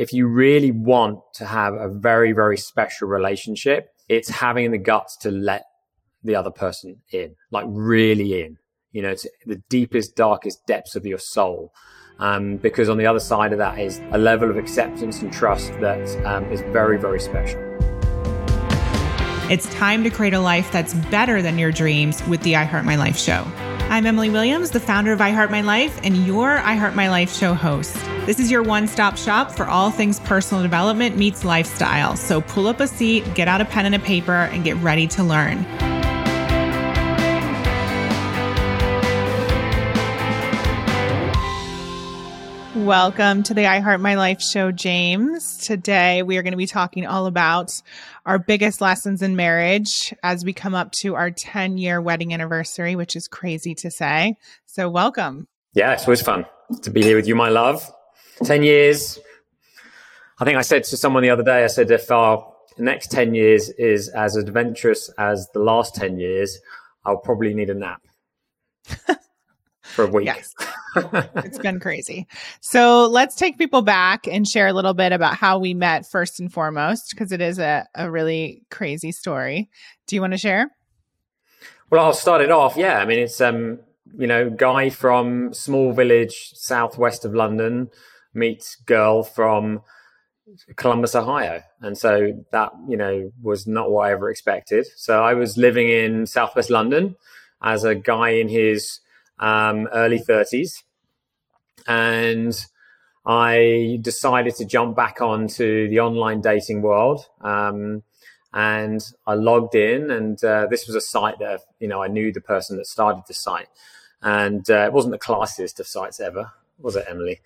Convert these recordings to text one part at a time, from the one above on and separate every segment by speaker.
Speaker 1: if you really want to have a very, very special relationship, it's having the guts to let the other person in, like really in, you know, to the deepest, darkest depths of your soul. Um, because on the other side of that is a level of acceptance and trust that um, is very, very special.
Speaker 2: It's time to create a life that's better than your dreams with the I Heart My Life show. I'm Emily Williams, the founder of I Heart My Life and your I Heart My Life show host. This is your one stop shop for all things personal development meets lifestyle. So pull up a seat, get out a pen and a paper, and get ready to learn. Welcome to the I Heart My Life show, James. Today we are going to be talking all about our biggest lessons in marriage as we come up to our 10 year wedding anniversary, which is crazy to say. So, welcome.
Speaker 1: Yeah, it's always fun to be here with you, my love. 10 years. I think I said to someone the other day, I said, if our next 10 years is as adventurous as the last 10 years, I'll probably need a nap for a week.
Speaker 2: Yes. it's been crazy. So let's take people back and share a little bit about how we met first and foremost, because it is a, a really crazy story. Do you want to share?
Speaker 1: Well, I'll start it off. Yeah. I mean, it's, um, you know, guy from small village southwest of London, meets girl from Columbus, Ohio. And so that, you know, was not what I ever expected. So I was living in Southwest London as a guy in his um, early 30s. And I decided to jump back onto the online dating world. Um, and I logged in, and uh, this was a site that, you know, I knew the person that started the site. And uh, it wasn't the classiest of sites ever, was it, Emily?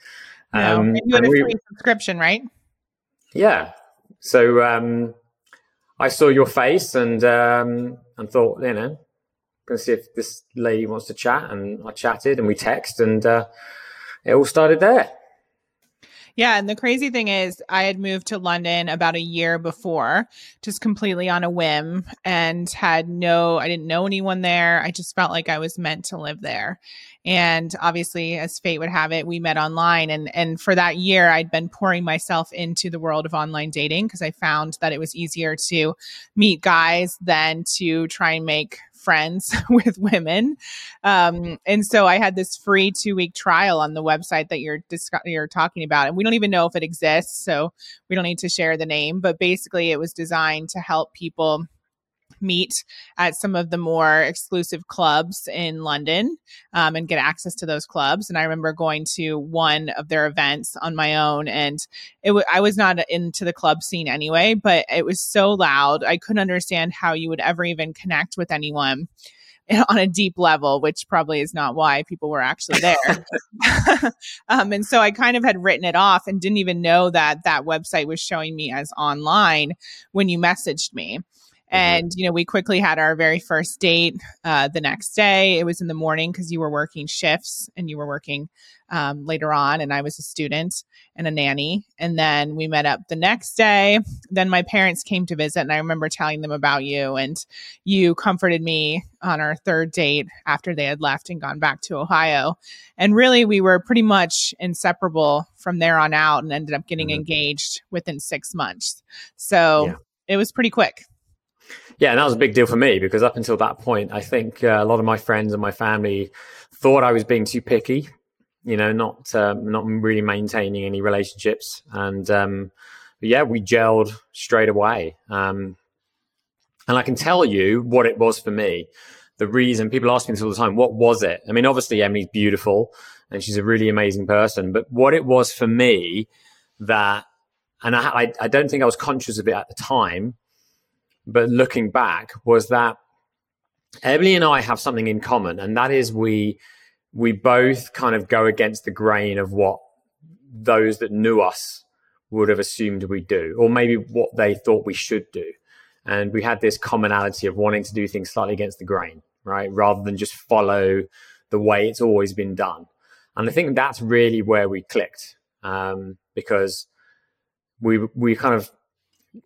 Speaker 2: No, um, you had a free subscription, right?
Speaker 1: Yeah. So um, I saw your face and um, and thought, you know, gonna see if this lady wants to chat, and I chatted and we text, and uh, it all started there.
Speaker 2: Yeah. And the crazy thing is, I had moved to London about a year before, just completely on a whim, and had no, I didn't know anyone there. I just felt like I was meant to live there. And obviously, as fate would have it, we met online. And, and for that year, I'd been pouring myself into the world of online dating because I found that it was easier to meet guys than to try and make friends with women. Um, and so I had this free two week trial on the website that you're you're talking about, and we don't even know if it exists, so we don't need to share the name. But basically, it was designed to help people meet at some of the more exclusive clubs in London um, and get access to those clubs. And I remember going to one of their events on my own, and it w- I was not into the club scene anyway, but it was so loud. I couldn't understand how you would ever even connect with anyone on a deep level, which probably is not why people were actually there. um, and so I kind of had written it off and didn't even know that that website was showing me as online when you messaged me. Mm-hmm. And, you know, we quickly had our very first date uh, the next day. It was in the morning because you were working shifts and you were working um, later on. And I was a student and a nanny. And then we met up the next day. Then my parents came to visit. And I remember telling them about you. And you comforted me on our third date after they had left and gone back to Ohio. And really, we were pretty much inseparable from there on out and ended up getting mm-hmm. engaged within six months. So yeah. it was pretty quick.
Speaker 1: Yeah, and that was a big deal for me because up until that point, I think uh, a lot of my friends and my family thought I was being too picky, you know, not uh, not really maintaining any relationships, and um, yeah, we gelled straight away. Um, and I can tell you what it was for me. The reason people ask me this all the time, what was it? I mean, obviously Emily's beautiful and she's a really amazing person, but what it was for me that, and I, I don't think I was conscious of it at the time, but looking back was that Emily and I have something in common, and that is we we both kind of go against the grain of what those that knew us would have assumed we do, or maybe what they thought we should do. And we had this commonality of wanting to do things slightly against the grain, right? Rather than just follow the way it's always been done. And I think that's really where we clicked um, because we we kind of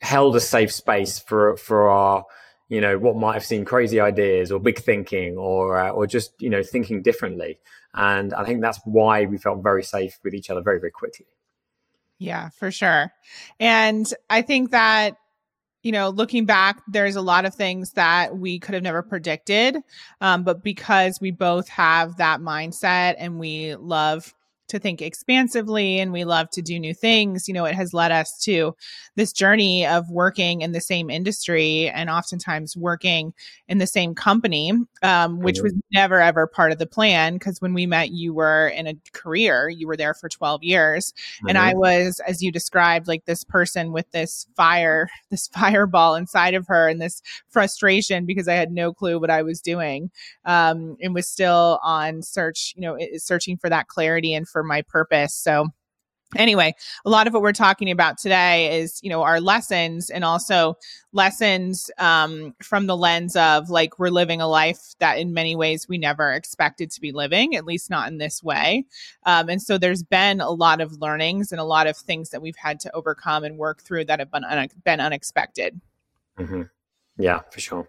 Speaker 1: held a safe space for for our you know what might have seemed crazy ideas or big thinking or uh, or just you know thinking differently and i think that's why we felt very safe with each other very very quickly
Speaker 2: Yeah, for sure. And I think that you know, looking back, there's a lot of things that we could have never predicted. Um, but because we both have that mindset and we love to think expansively and we love to do new things, you know, it has led us to this journey of working in the same industry and oftentimes working in the same company, um, which was never ever part of the plan. Because when we met, you were in a career, you were there for 12 years. Mm-hmm. And I mm-hmm. was, as you described, like this person with this fire, this fireball inside of her and this frustration because I had no clue what I was doing um, and was still on search, you know, searching for that clarity and for for my purpose. So anyway a lot of what we're talking about today is you know our lessons and also lessons um, from the lens of like we're living a life that in many ways we never expected to be living at least not in this way um, and so there's been a lot of learnings and a lot of things that we've had to overcome and work through that have been, un- been unexpected
Speaker 1: mm-hmm. yeah for sure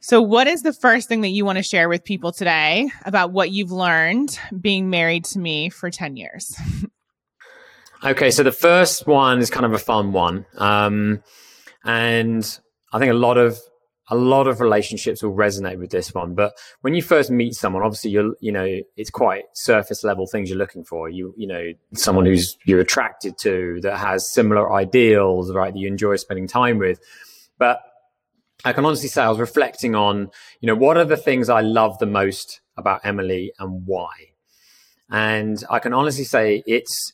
Speaker 2: so, what is the first thing that you want to share with people today about what you've learned being married to me for 10 years?
Speaker 1: okay, so the first one is kind of a fun one. Um, and I think a lot of a lot of relationships will resonate with this one. But when you first meet someone, obviously you're, you know, it's quite surface level things you're looking for. You, you know, someone who's you're attracted to that has similar ideals, right? That you enjoy spending time with. But I can honestly say I was reflecting on, you know, what are the things I love the most about Emily and why? And I can honestly say it's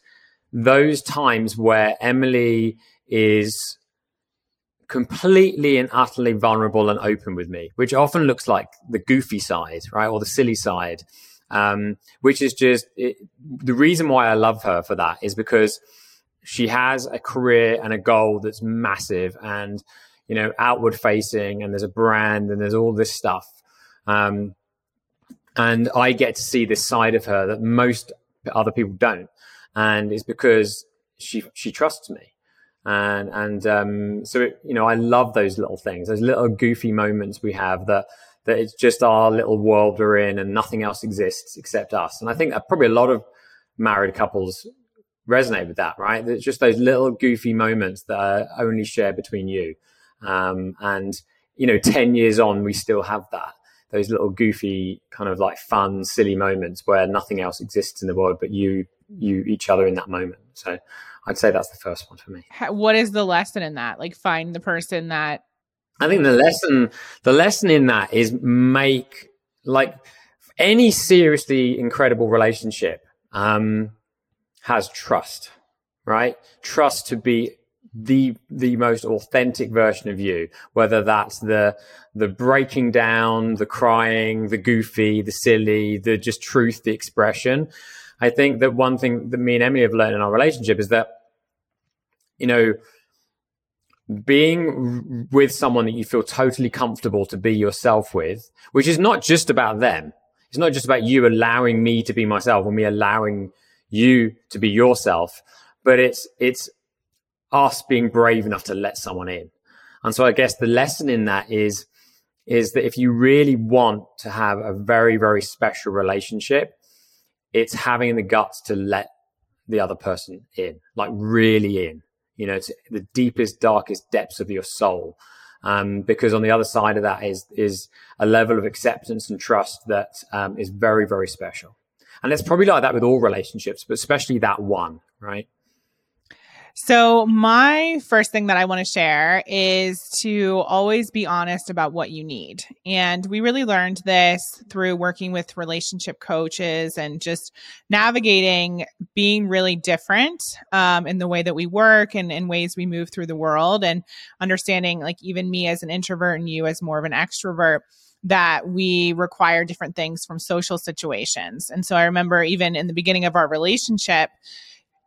Speaker 1: those times where Emily is completely and utterly vulnerable and open with me, which often looks like the goofy side, right? Or the silly side, um, which is just it, the reason why I love her for that is because she has a career and a goal that's massive and you know, outward facing and there's a brand and there's all this stuff. Um, and I get to see this side of her that most other people don't. And it's because she, she trusts me. And, and, um, so, it, you know, I love those little things, those little goofy moments we have that, that it's just our little world we're in and nothing else exists except us. And I think probably a lot of married couples resonate with that, right? It's just those little goofy moments that are only shared between you. Um, and, you know, 10 years on, we still have that. Those little goofy, kind of like fun, silly moments where nothing else exists in the world but you, you, each other in that moment. So I'd say that's the first one for me.
Speaker 2: What is the lesson in that? Like, find the person that.
Speaker 1: I think the lesson, the lesson in that is make like any seriously incredible relationship um, has trust, right? Trust to be the the most authentic version of you whether that's the the breaking down the crying the goofy the silly the just truth the expression. I think that one thing that me and emily have learned in our relationship is that you know being with someone that you feel totally comfortable to be yourself with which is not just about them. It's not just about you allowing me to be myself or me allowing you to be yourself but it's it's us being brave enough to let someone in. And so I guess the lesson in that is, is that if you really want to have a very, very special relationship, it's having the guts to let the other person in, like really in, you know, to the deepest, darkest depths of your soul. Um, because on the other side of that is, is a level of acceptance and trust that um, is very, very special. And it's probably like that with all relationships, but especially that one, right?
Speaker 2: So, my first thing that I want to share is to always be honest about what you need. And we really learned this through working with relationship coaches and just navigating being really different um, in the way that we work and in ways we move through the world and understanding, like, even me as an introvert and you as more of an extrovert that we require different things from social situations. And so I remember even in the beginning of our relationship,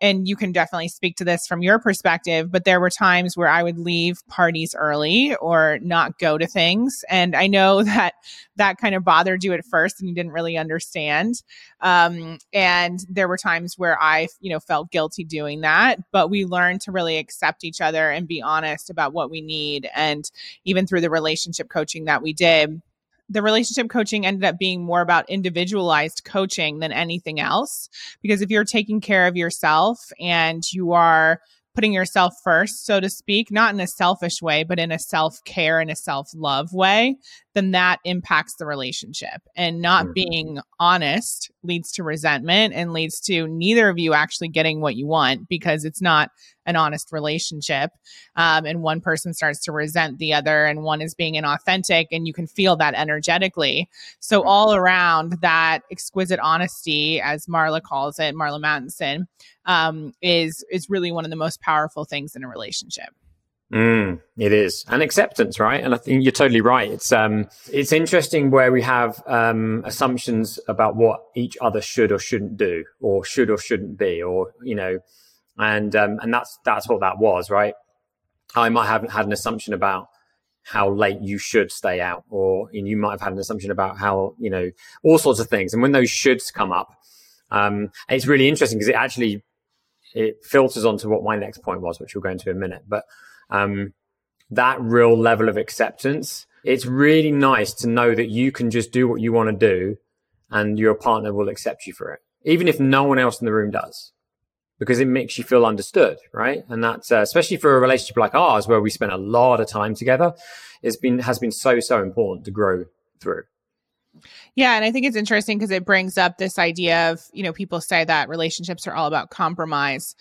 Speaker 2: and you can definitely speak to this from your perspective, but there were times where I would leave parties early or not go to things. And I know that that kind of bothered you at first and you didn't really understand. Um, and there were times where I, you know, felt guilty doing that, but we learned to really accept each other and be honest about what we need. And even through the relationship coaching that we did, the relationship coaching ended up being more about individualized coaching than anything else. Because if you're taking care of yourself and you are putting yourself first, so to speak, not in a selfish way, but in a self care and a self love way, then that impacts the relationship. And not mm-hmm. being honest leads to resentment and leads to neither of you actually getting what you want because it's not an honest relationship. Um, and one person starts to resent the other, and one is being inauthentic, and you can feel that energetically. So, mm-hmm. all around that exquisite honesty, as Marla calls it, Marla Mattenson, um, is is really one of the most powerful things in a relationship.
Speaker 1: Mm, it is, and acceptance, right? And I think you're totally right. It's um, it's interesting where we have um, assumptions about what each other should or shouldn't do, or should or shouldn't be, or you know, and um, and that's that's what that was, right? I might have had an assumption about how late you should stay out, or you might have had an assumption about how you know all sorts of things. And when those shoulds come up, um, it's really interesting because it actually it filters onto what my next point was, which we'll go into in a minute, but um, that real level of acceptance. It's really nice to know that you can just do what you want to do and your partner will accept you for it, even if no one else in the room does, because it makes you feel understood, right? And that's uh, especially for a relationship like ours, where we spend a lot of time together, it's been has been so so important to grow through.
Speaker 2: Yeah, and I think it's interesting because it brings up this idea of, you know, people say that relationships are all about compromise.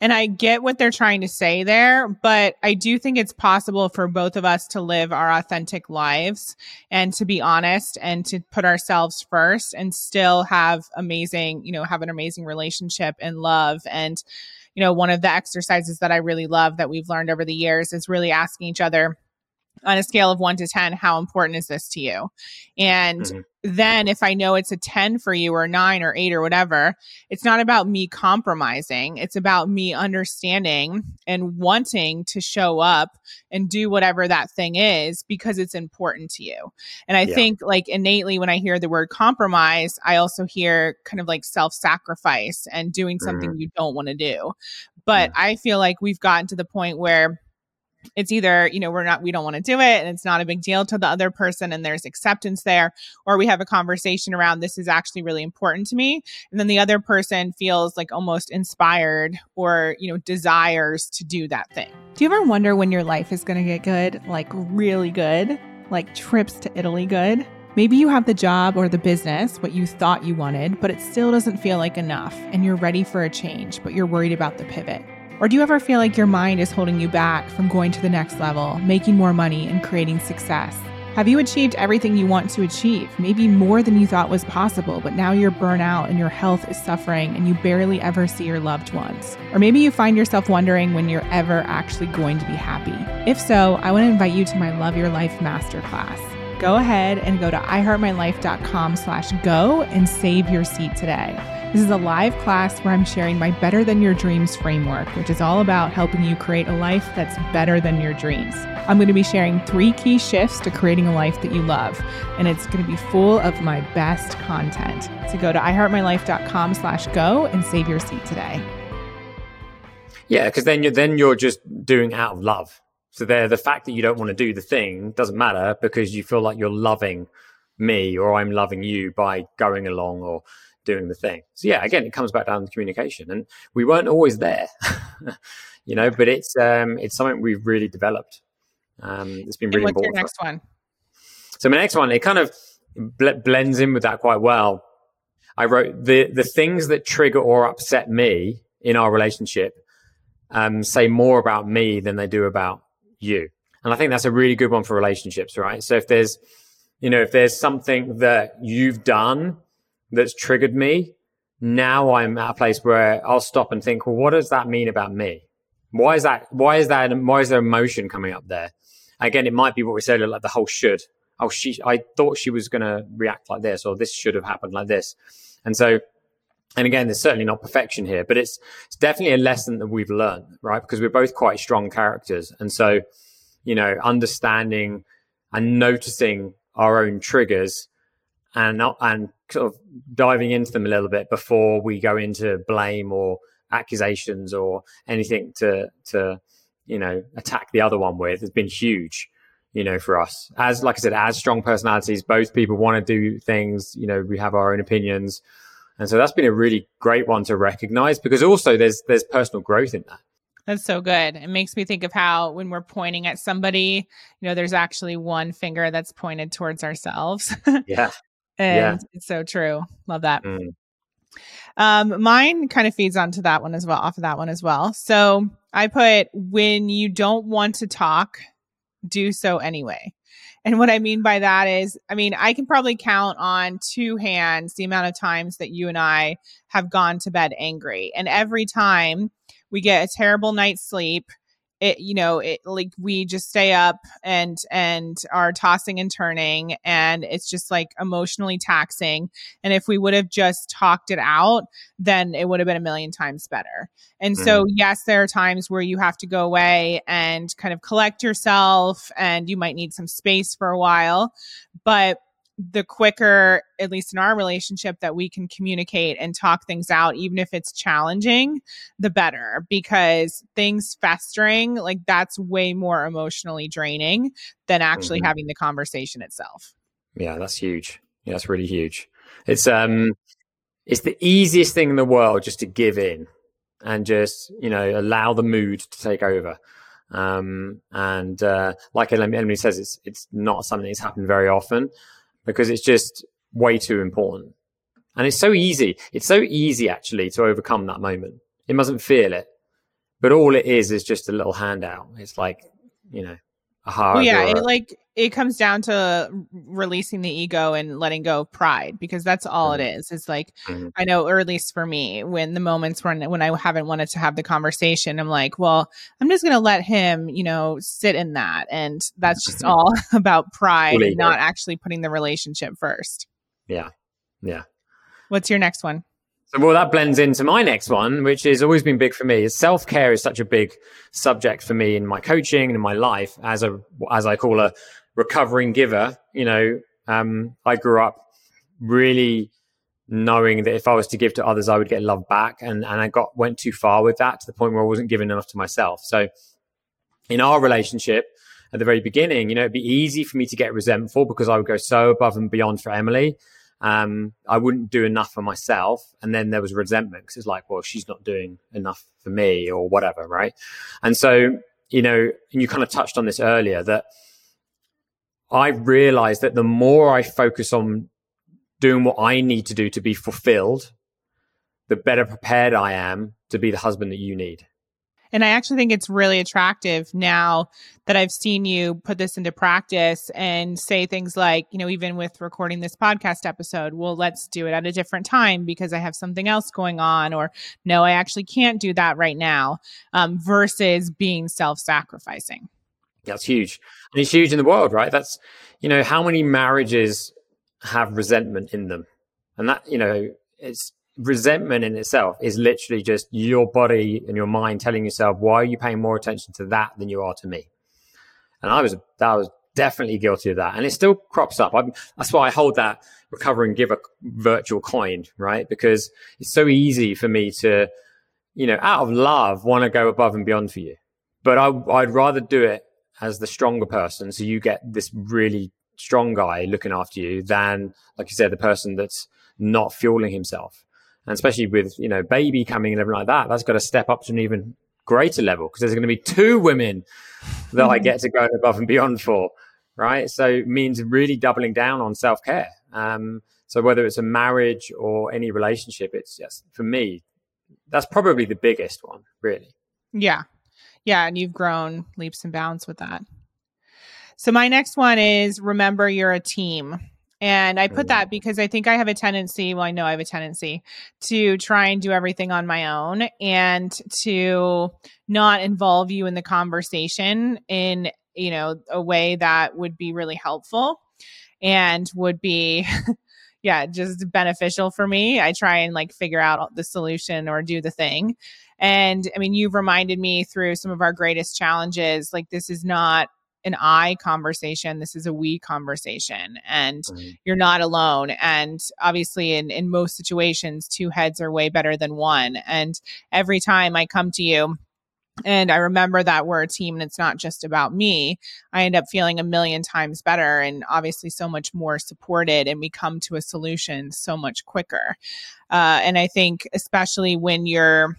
Speaker 2: And I get what they're trying to say there, but I do think it's possible for both of us to live our authentic lives and to be honest and to put ourselves first and still have amazing, you know, have an amazing relationship and love and you know, one of the exercises that I really love that we've learned over the years is really asking each other on a scale of one to 10, how important is this to you? And mm-hmm. then if I know it's a 10 for you or nine or eight or whatever, it's not about me compromising. It's about me understanding and wanting to show up and do whatever that thing is because it's important to you. And I yeah. think like innately when I hear the word compromise, I also hear kind of like self sacrifice and doing something mm-hmm. you don't want to do. But mm-hmm. I feel like we've gotten to the point where it's either you know we're not we don't want to do it and it's not a big deal to the other person and there's acceptance there or we have a conversation around this is actually really important to me and then the other person feels like almost inspired or you know desires to do that thing do you ever wonder when your life is going to get good like really good like trips to italy good Maybe you have the job or the business, what you thought you wanted, but it still doesn't feel like enough, and you're ready for a change, but you're worried about the pivot. Or do you ever feel like your mind is holding you back from going to the next level, making more money, and creating success? Have you achieved everything you want to achieve? Maybe more than you thought was possible, but now you're burnt out and your health is suffering and you barely ever see your loved ones. Or maybe you find yourself wondering when you're ever actually going to be happy. If so, I want to invite you to my Love Your Life Masterclass. Go ahead and go to iheartmylife.com slash go and save your seat today. This is a live class where I'm sharing my Better Than Your Dreams framework, which is all about helping you create a life that's better than your dreams. I'm going to be sharing three key shifts to creating a life that you love, and it's going to be full of my best content. So go to iheartmylife.com slash go and save your seat today.
Speaker 1: Yeah, because then you're then you're just doing out of love. So there, the fact that you don't want to do the thing doesn't matter because you feel like you're loving me or I'm loving you by going along or doing the thing. So yeah, again, it comes back down to communication, and we weren't always there, you know. But it's um, it's something we've really developed. Um, it's been really
Speaker 2: and
Speaker 1: what's important.
Speaker 2: Your next one.
Speaker 1: So my next one, it kind of bl- blends in with that quite well. I wrote the the things that trigger or upset me in our relationship um, say more about me than they do about you, and I think that's a really good one for relationships, right? So if there's you know if there's something that you've done that's triggered me, now I'm at a place where I'll stop and think, well, what does that mean about me? Why is that? Why is that? Why is there emotion coming up there? Again, it might be what we said, like the whole should. Oh, she, I thought she was going to react like this, or this should have happened like this. And so, and again, there's certainly not perfection here, but it's, it's definitely a lesson that we've learned, right? Because we're both quite strong characters. And so, you know, understanding and noticing our own triggers and and sort of diving into them a little bit before we go into blame or accusations or anything to to you know attack the other one with has been huge you know, for us. As, like I said, as strong personalities, both people want to do things, you know, we have our own opinions. And so that's been a really great one to recognize because also there's, there's personal growth in that.
Speaker 2: That's so good. It makes me think of how when we're pointing at somebody, you know, there's actually one finger that's pointed towards ourselves.
Speaker 1: Yeah.
Speaker 2: and yeah. it's so true. Love that. Mm. Um, mine kind of feeds onto that one as well, off of that one as well. So I put when you don't want to talk, do so anyway. And what I mean by that is, I mean, I can probably count on two hands the amount of times that you and I have gone to bed angry. And every time we get a terrible night's sleep, it you know it like we just stay up and and are tossing and turning and it's just like emotionally taxing and if we would have just talked it out then it would have been a million times better and mm-hmm. so yes there are times where you have to go away and kind of collect yourself and you might need some space for a while but the quicker, at least in our relationship, that we can communicate and talk things out, even if it's challenging, the better. Because things festering, like that's way more emotionally draining than actually mm-hmm. having the conversation itself.
Speaker 1: Yeah, that's huge. Yeah, that's really huge. It's um it's the easiest thing in the world just to give in and just, you know, allow the mood to take over. Um, and uh, like Emily says, it's it's not something that's happened very often because it's just way too important. And it's so easy. It's so easy actually to overcome that moment. It mustn't feel it, but all it is is just a little handout. It's like, you know.
Speaker 2: Well, yeah, it like it comes down to releasing the ego and letting go of pride because that's all mm-hmm. it is. It's like mm-hmm. I know, or at least for me, when the moments when when I haven't wanted to have the conversation, I'm like, well, I'm just gonna let him, you know, sit in that, and that's just all about pride and not actually putting the relationship first.
Speaker 1: Yeah, yeah.
Speaker 2: What's your next one?
Speaker 1: Well, that blends into my next one, which has always been big for me. Self care is such a big subject for me in my coaching and in my life as a as I call a recovering giver. You know, um, I grew up really knowing that if I was to give to others, I would get love back, and and I got went too far with that to the point where I wasn't giving enough to myself. So, in our relationship at the very beginning, you know, it'd be easy for me to get resentful because I would go so above and beyond for Emily um, I wouldn't do enough for myself. And then there was resentment because it's like, well, she's not doing enough for me or whatever, right? And so, you know, you kind of touched on this earlier that I realized that the more I focus on doing what I need to do to be fulfilled, the better prepared I am to be the husband that you need.
Speaker 2: And I actually think it's really attractive now that I've seen you put this into practice and say things like, you know, even with recording this podcast episode, well, let's do it at a different time because I have something else going on, or no, I actually can't do that right now, um, versus being self sacrificing.
Speaker 1: That's huge. And it's huge in the world, right? That's, you know, how many marriages have resentment in them? And that, you know, it's resentment in itself is literally just your body and your mind telling yourself, why are you paying more attention to that than you are to me? And I was, that was definitely guilty of that. And it still crops up. I'm, that's why I hold that recover and give a virtual coin, right? Because it's so easy for me to, you know, out of love, want to go above and beyond for you. But I, I'd rather do it as the stronger person. So you get this really strong guy looking after you than, like you said, the person that's not fueling himself and especially with you know baby coming and everything like that, that's got to step up to an even greater level because there's going to be two women that I get to go above and beyond for, right? So it means really doubling down on self care. Um, so whether it's a marriage or any relationship, it's just for me, that's probably the biggest one, really.
Speaker 2: Yeah, yeah, and you've grown leaps and bounds with that. So my next one is remember you're a team. And I put mm. that because I think I have a tendency, well, I know I have a tendency to try and do everything on my own and to not involve you in the conversation in, you know, a way that would be really helpful and would be yeah, just beneficial for me. I try and like figure out the solution or do the thing. And I mean, you've reminded me through some of our greatest challenges, like this is not an I conversation. This is a we conversation, and mm-hmm. you're not alone. And obviously, in in most situations, two heads are way better than one. And every time I come to you and I remember that we're a team and it's not just about me, I end up feeling a million times better and obviously so much more supported, and we come to a solution so much quicker. Uh, and I think, especially when you're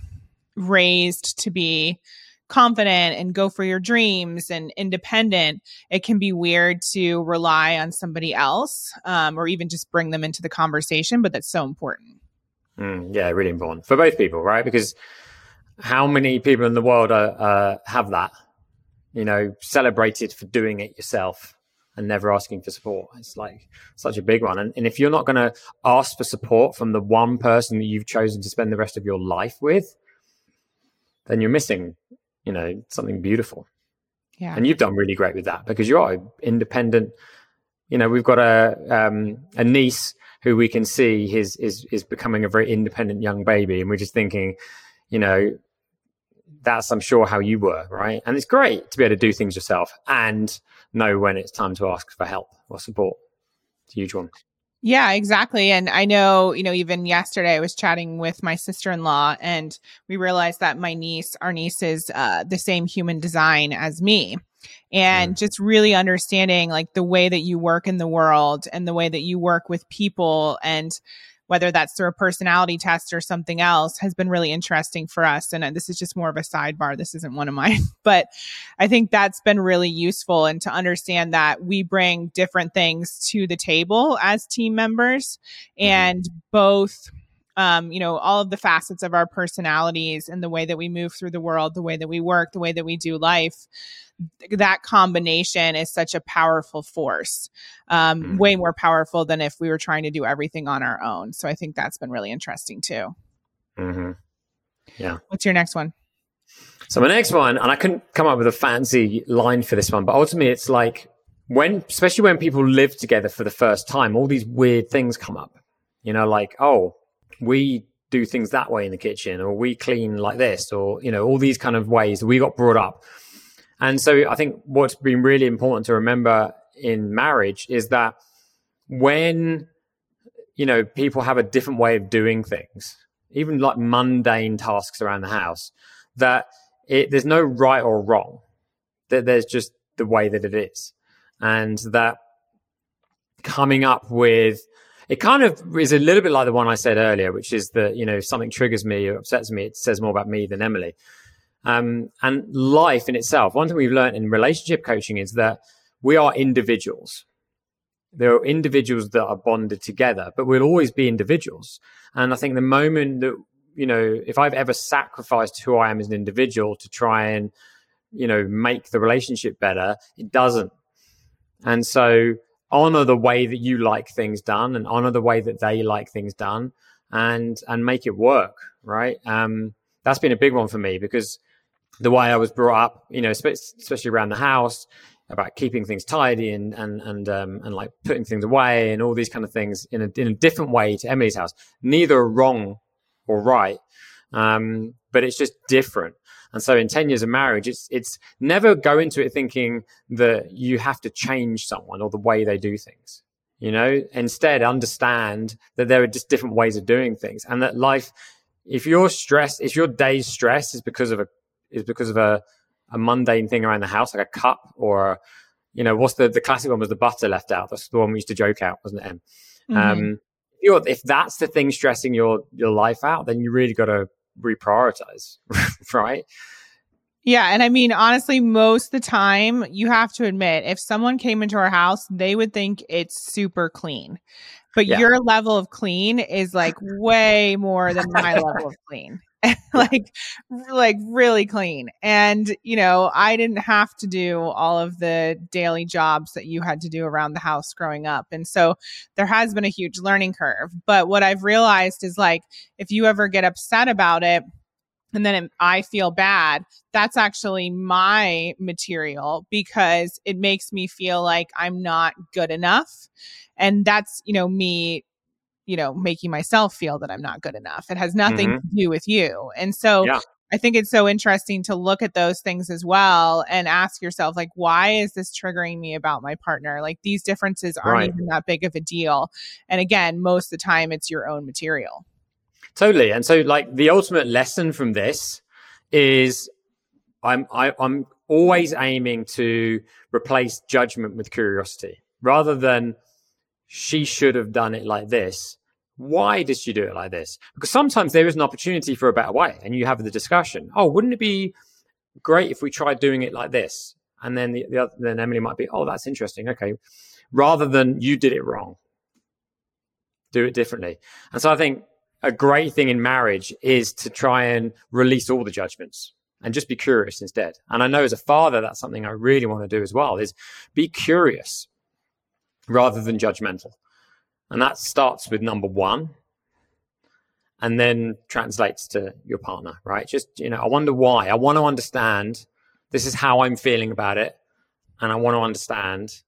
Speaker 2: raised to be confident and go for your dreams and independent, it can be weird to rely on somebody else um, or even just bring them into the conversation, but that's so important.
Speaker 1: Mm, yeah, really important for both people, right? Because how many people in the world are, uh, have that? You know, celebrated for doing it yourself and never asking for support. It's like such a big one. And, and if you're not going to ask for support from the one person that you've chosen to spend the rest of your life with, then you're missing, you know, something beautiful.
Speaker 2: Yeah.
Speaker 1: And you've done really great with that because you are independent. You know, we've got a um, a niece who we can see is is is becoming a very independent young baby, and we're just thinking, you know, that's I'm sure how you were, right? And it's great to be able to do things yourself and know when it's time to ask for help or support. It's a huge one.
Speaker 2: Yeah, exactly. And I know, you know, even yesterday I was chatting with my sister in law and we realized that my niece, our niece is uh, the same human design as me. And mm. just really understanding like the way that you work in the world and the way that you work with people and whether that's through a personality test or something else, has been really interesting for us. And uh, this is just more of a sidebar. This isn't one of mine, but I think that's been really useful. And to understand that we bring different things to the table as team members mm-hmm. and both um, you know, all of the facets of our personalities and the way that we move through the world, the way that we work, the way that we do life that combination is such a powerful force, um, mm-hmm. way more powerful than if we were trying to do everything on our own. So I think that's been really interesting too.
Speaker 1: Mm-hmm. Yeah.
Speaker 2: What's your next one?
Speaker 1: So my next one, and I couldn't come up with a fancy line for this one, but ultimately it's like when, especially when people live together for the first time, all these weird things come up. You know, like oh, we do things that way in the kitchen, or we clean like this, or you know, all these kind of ways we got brought up and so I think what's been really important to remember in marriage is that when you know people have a different way of doing things, even like mundane tasks around the house, that it, there's no right or wrong. That there's just the way that it is, and that coming up with it kind of is a little bit like the one I said earlier, which is that you know if something triggers me or upsets me, it says more about me than Emily. Um, and life in itself, one thing we've learned in relationship coaching is that we are individuals. There are individuals that are bonded together, but we'll always be individuals. And I think the moment that, you know, if I've ever sacrificed who I am as an individual to try and, you know, make the relationship better, it doesn't. And so honor the way that you like things done and honor the way that they like things done and and make it work right um that's been a big one for me because the way I was brought up, you know, especially around the house, about keeping things tidy and and and um, and like putting things away and all these kind of things in a in a different way to Emily's house. Neither wrong or right, um, but it's just different. And so, in ten years of marriage, it's it's never go into it thinking that you have to change someone or the way they do things. You know, instead, understand that there are just different ways of doing things, and that life. If you're stressed, if your day's stress is because of a is because of a, a mundane thing around the house, like a cup or, you know, what's the, the classic one was the butter left out. That's the one we used to joke out, wasn't it? Em? Mm-hmm. Um, if that's the thing stressing your, your life out, then you really got to reprioritize, right?
Speaker 2: Yeah. And I mean, honestly, most the time, you have to admit, if someone came into our house, they would think it's super clean. But yeah. your level of clean is like way more than my level of clean. like like really clean. And you know i didn't have to do all of the daily jobs that you had to do around the house growing up. And so there has been a huge learning curve. But what i've realized is like if you ever get upset about it and then I feel bad, that's actually my material because it makes me feel like I'm not good enough. And that's, you know, me you know, making myself feel that I'm not good enough. It has nothing mm-hmm. to do with you. And so yeah. I think it's so interesting to look at those things as well and ask yourself, like, why is this triggering me about my partner? Like, these differences aren't right. even that big of a deal. And again, most of the time, it's your own material.
Speaker 1: Totally. And so, like, the ultimate lesson from this is I'm I, am i am always aiming to replace judgment with curiosity rather than she should have done it like this. Why did she do it like this? Because sometimes there is an opportunity for a better way, and you have the discussion. Oh, wouldn't it be great if we tried doing it like this? And then the, the other, then Emily might be, oh, that's interesting. Okay, rather than you did it wrong, do it differently. And so I think a great thing in marriage is to try and release all the judgments and just be curious instead. And I know as a father, that's something I really want to do as well is be curious rather than judgmental. And that starts with number one and then translates to your partner, right? Just, you know, I wonder why. I want to understand this is how I'm feeling about it. And I want to understand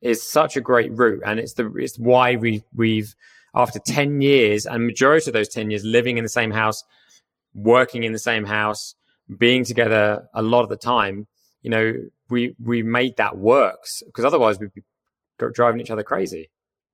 Speaker 1: is such a great route. And it's the, it's why we, we've, after 10 years and majority of those 10 years living in the same house, working in the same house, being together a lot of the time, you know, we, we made that work because otherwise we'd be driving each other crazy.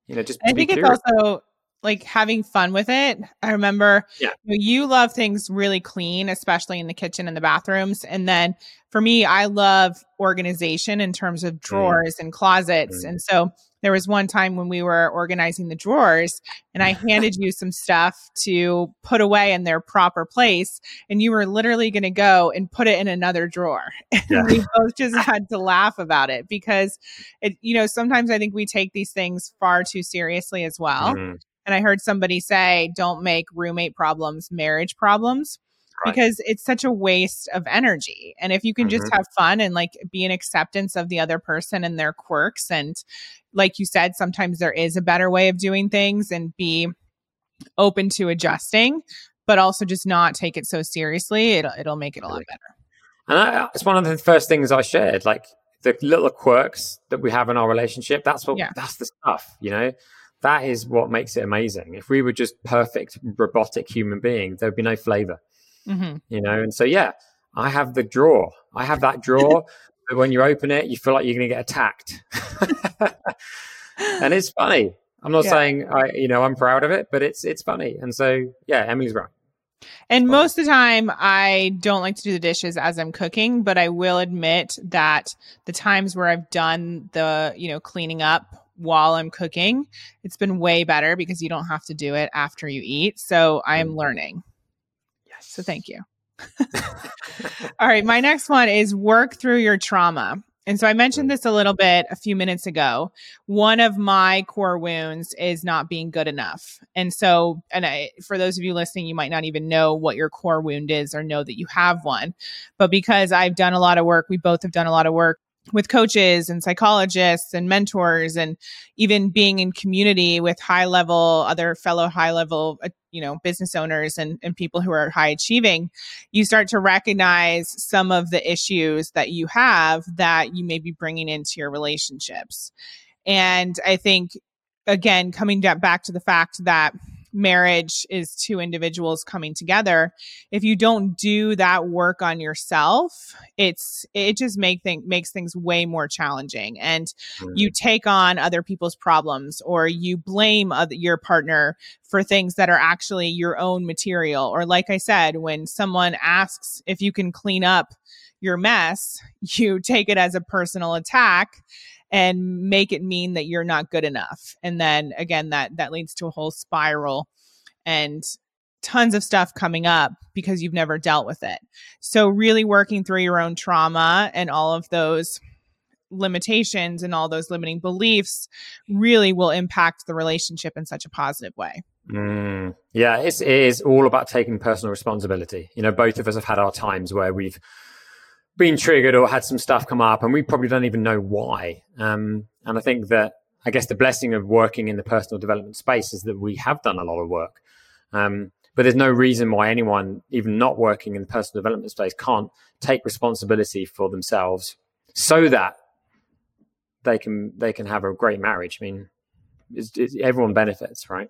Speaker 1: You know, just
Speaker 2: I think curious. it's also like having fun with it. I remember yeah. you, know, you love things really clean, especially in the kitchen and the bathrooms. And then for me, I love organization in terms of mm. drawers mm. and closets. Mm. And so there was one time when we were organizing the drawers and I handed you some stuff to put away in their proper place. And you were literally going to go and put it in another drawer. And we both just had to laugh about it because it, you know, sometimes I think we take these things far too seriously as well. Mm-hmm. And I heard somebody say, don't make roommate problems marriage problems. Right. because it's such a waste of energy. And if you can mm-hmm. just have fun and like be an acceptance of the other person and their quirks and like you said, sometimes there is a better way of doing things and be open to adjusting, but also just not take it so seriously. It'll it'll make it a lot better.
Speaker 1: And I, it's one of the first things I shared, like the little quirks that we have in our relationship. That's what yeah. that's the stuff, you know. That is what makes it amazing. If we were just perfect robotic human beings, there'd be no flavor, mm-hmm. you know. And so, yeah, I have the drawer. I have that drawer But when you open it, you feel like you're going to get attacked. and it's funny. I'm not yeah. saying I, you know, I'm proud of it, but it's it's funny. And so, yeah, Emily's right.
Speaker 2: And most of the time, I don't like to do the dishes as I'm cooking, but I will admit that the times where I've done the, you know, cleaning up while I'm cooking, it's been way better because you don't have to do it after you eat. So I am mm. learning. So thank you. All right. My next one is work through your trauma. And so I mentioned this a little bit a few minutes ago. One of my core wounds is not being good enough. And so, and I, for those of you listening, you might not even know what your core wound is or know that you have one. But because I've done a lot of work, we both have done a lot of work with coaches and psychologists and mentors and even being in community with high level other fellow high level uh, you know business owners and, and people who are high achieving you start to recognize some of the issues that you have that you may be bringing into your relationships. And i think again coming back to the fact that marriage is two individuals coming together if you don't do that work on yourself it's it just make thing, makes things way more challenging. And you take on other people's problems or you blame other, your partner for things that are actually your own material. Or like i said when someone asks if you can clean up your mess you take it as a personal attack and make it mean that you're not good enough. And then again that that leads to a whole spiral and tons of stuff coming up because you've never dealt with it. So really working through your own trauma and all of those limitations and all those limiting beliefs really will impact the relationship in such a positive way.
Speaker 1: Mm, yeah it's, it is all about taking personal responsibility. You know both of us have had our times where we've been triggered or had some stuff come up and we probably don't even know why. Um, and I think that, I guess the blessing of working in the personal development space is that we have done a lot of work. Um, but there's no reason why anyone, even not working in the personal development space, can't take responsibility for themselves so that they can they can have a great marriage. I mean, it's, it's, everyone benefits, right?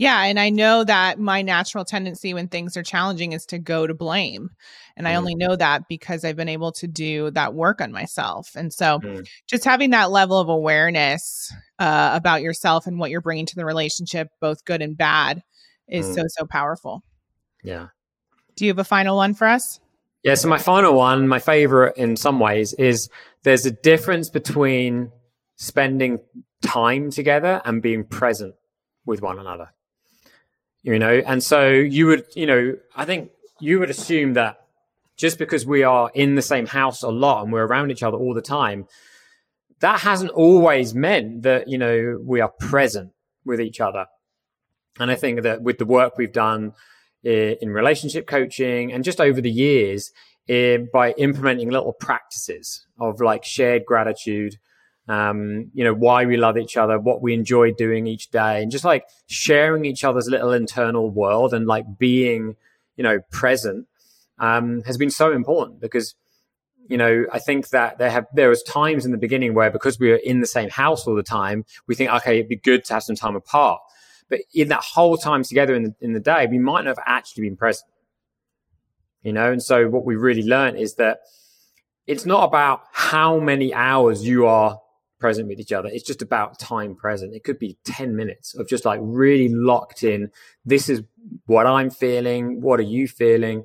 Speaker 2: Yeah. And I know that my natural tendency when things are challenging is to go to blame. And mm. I only know that because I've been able to do that work on myself. And so mm. just having that level of awareness uh, about yourself and what you're bringing to the relationship, both good and bad, is mm. so, so powerful.
Speaker 1: Yeah.
Speaker 2: Do you have a final one for us?
Speaker 1: Yeah. So my final one, my favorite in some ways, is there's a difference between spending time together and being present with one another. You know, and so you would, you know, I think you would assume that just because we are in the same house a lot and we're around each other all the time, that hasn't always meant that, you know, we are present with each other. And I think that with the work we've done in relationship coaching and just over the years, eh, by implementing little practices of like shared gratitude, um, you know, why we love each other, what we enjoy doing each day, and just like sharing each other's little internal world and like being, you know, present um, has been so important because you know, I think that there have there was times in the beginning where because we were in the same house all the time, we think, okay, it'd be good to have some time apart. But in that whole time together in the, in the day, we might not have actually been present. You know, and so what we really learned is that it's not about how many hours you are present with each other. It's just about time present. It could be 10 minutes of just like really locked in. This is what I'm feeling. What are you feeling?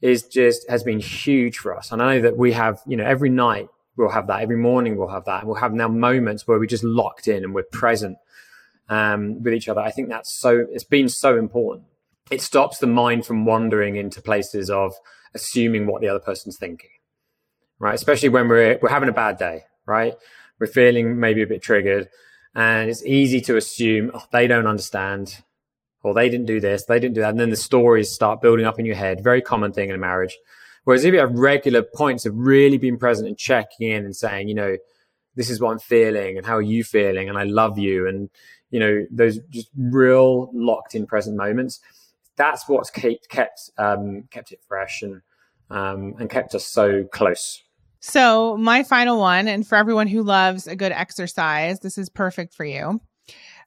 Speaker 1: is just has been huge for us. And I know that we have, you know, every night we'll have that, every morning we'll have that, and we'll have now moments where we're just locked in and we're present um, with each other. I think that's so. It's been so important. It stops the mind from wandering into places of assuming what the other person's thinking, right? Especially when we're we're having a bad day, right? We're feeling maybe a bit triggered, and it's easy to assume oh, they don't understand or they didn't do this, they didn't do that. And then the stories start building up in your head. Very common thing in a marriage. Whereas if you have regular points of really being present and checking in and saying, you know, this is what I'm feeling and how are you feeling and I love you and, you know, those just real locked in present moments. That's what's kept kept um, kept it fresh and um, and kept us so close.
Speaker 2: So my final one, and for everyone who loves a good exercise, this is perfect for you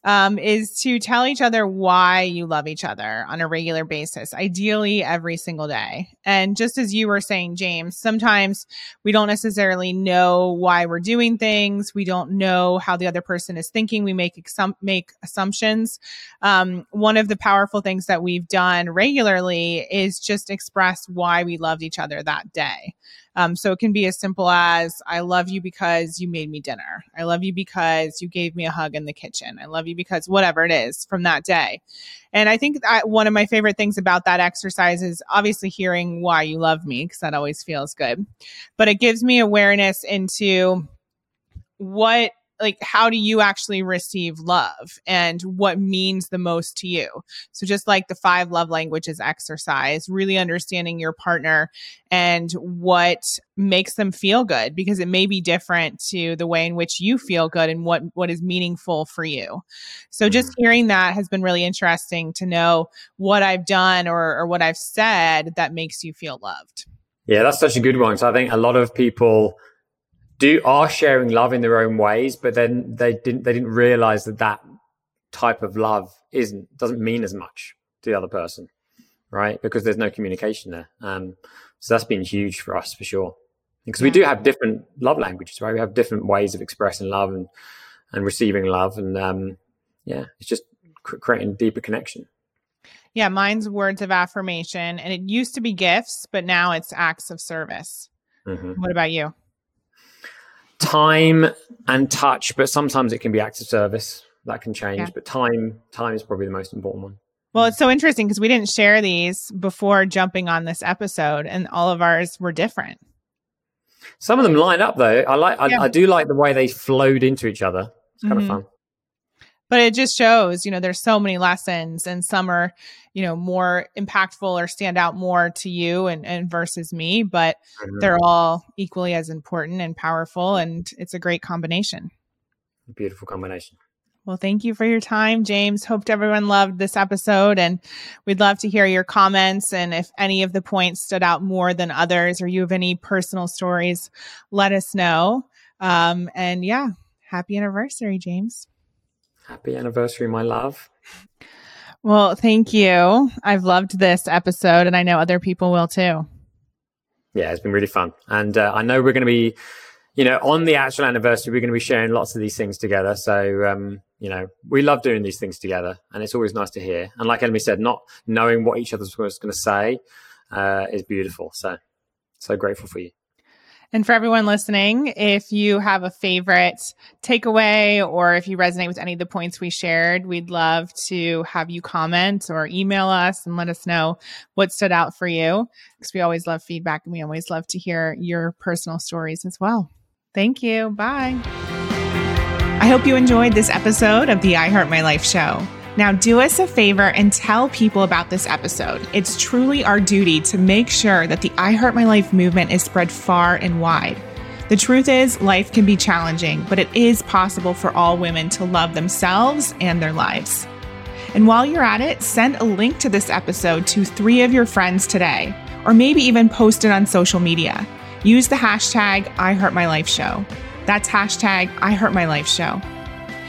Speaker 2: um, is to tell each other why you love each other on a regular basis, ideally every single day. And just as you were saying, James, sometimes we don't necessarily know why we're doing things. We don't know how the other person is thinking. We make exum- make assumptions. Um, one of the powerful things that we've done regularly is just express why we loved each other that day. Um, so it can be as simple as I love you because you made me dinner. I love you because you gave me a hug in the kitchen. I love you because whatever it is from that day. And I think I, one of my favorite things about that exercise is obviously hearing why you love me because that always feels good. But it gives me awareness into what like how do you actually receive love and what means the most to you? So just like the five love languages exercise really understanding your partner and what makes them feel good because it may be different to the way in which you feel good and what what is meaningful for you. So just mm-hmm. hearing that has been really interesting to know what i've done or, or what i've said that makes you feel loved.
Speaker 1: Yeah that's such a good one so i think a lot of people do are sharing love in their own ways, but then they didn't they didn't realize that that type of love isn't doesn't mean as much to the other person, right? Because there's no communication there. Um, so that's been huge for us for sure. Because we do have different love languages, right? We have different ways of expressing love and and receiving love, and um, yeah, it's just cr- creating deeper connection.
Speaker 2: Yeah, mine's words of affirmation, and it used to be gifts, but now it's acts of service. Mm-hmm. What about you?
Speaker 1: Time and touch, but sometimes it can be acts of service that can change. Yeah. But time, time is probably the most important one.
Speaker 2: Well, it's so interesting because we didn't share these before jumping on this episode, and all of ours were different.
Speaker 1: Some of them line up though. I like. I, I do like the way they flowed into each other. It's kind mm-hmm. of fun
Speaker 2: but it just shows you know there's so many lessons and some are you know more impactful or stand out more to you and, and versus me but mm-hmm. they're all equally as important and powerful and it's a great combination
Speaker 1: beautiful combination
Speaker 2: well, thank you for your time, James. Hope everyone loved this episode and we'd love to hear your comments. And if any of the points stood out more than others or you have any personal stories, let us know. Um, and yeah, happy anniversary, James.
Speaker 1: Happy anniversary, my love.
Speaker 2: Well, thank you. I've loved this episode, and I know other people will too.
Speaker 1: Yeah, it's been really fun. And uh, I know we're going to be, you know, on the actual anniversary, we're going to be sharing lots of these things together. So, um, you know, we love doing these things together, and it's always nice to hear. And like Emily said, not knowing what each other's was going to say uh, is beautiful. So, so grateful for you.
Speaker 2: And for everyone listening, if you have a favorite takeaway or if you resonate with any of the points we shared, we'd love to have you comment or email us and let us know what stood out for you because we always love feedback and we always love to hear your personal stories as well. Thank you. Bye. I hope you enjoyed this episode of the I Heart My Life show. Now, do us a favor and tell people about this episode. It's truly our duty to make sure that the I Heart My Life movement is spread far and wide. The truth is, life can be challenging, but it is possible for all women to love themselves and their lives. And while you're at it, send a link to this episode to three of your friends today, or maybe even post it on social media. Use the hashtag I Heart My Life Show. That's hashtag I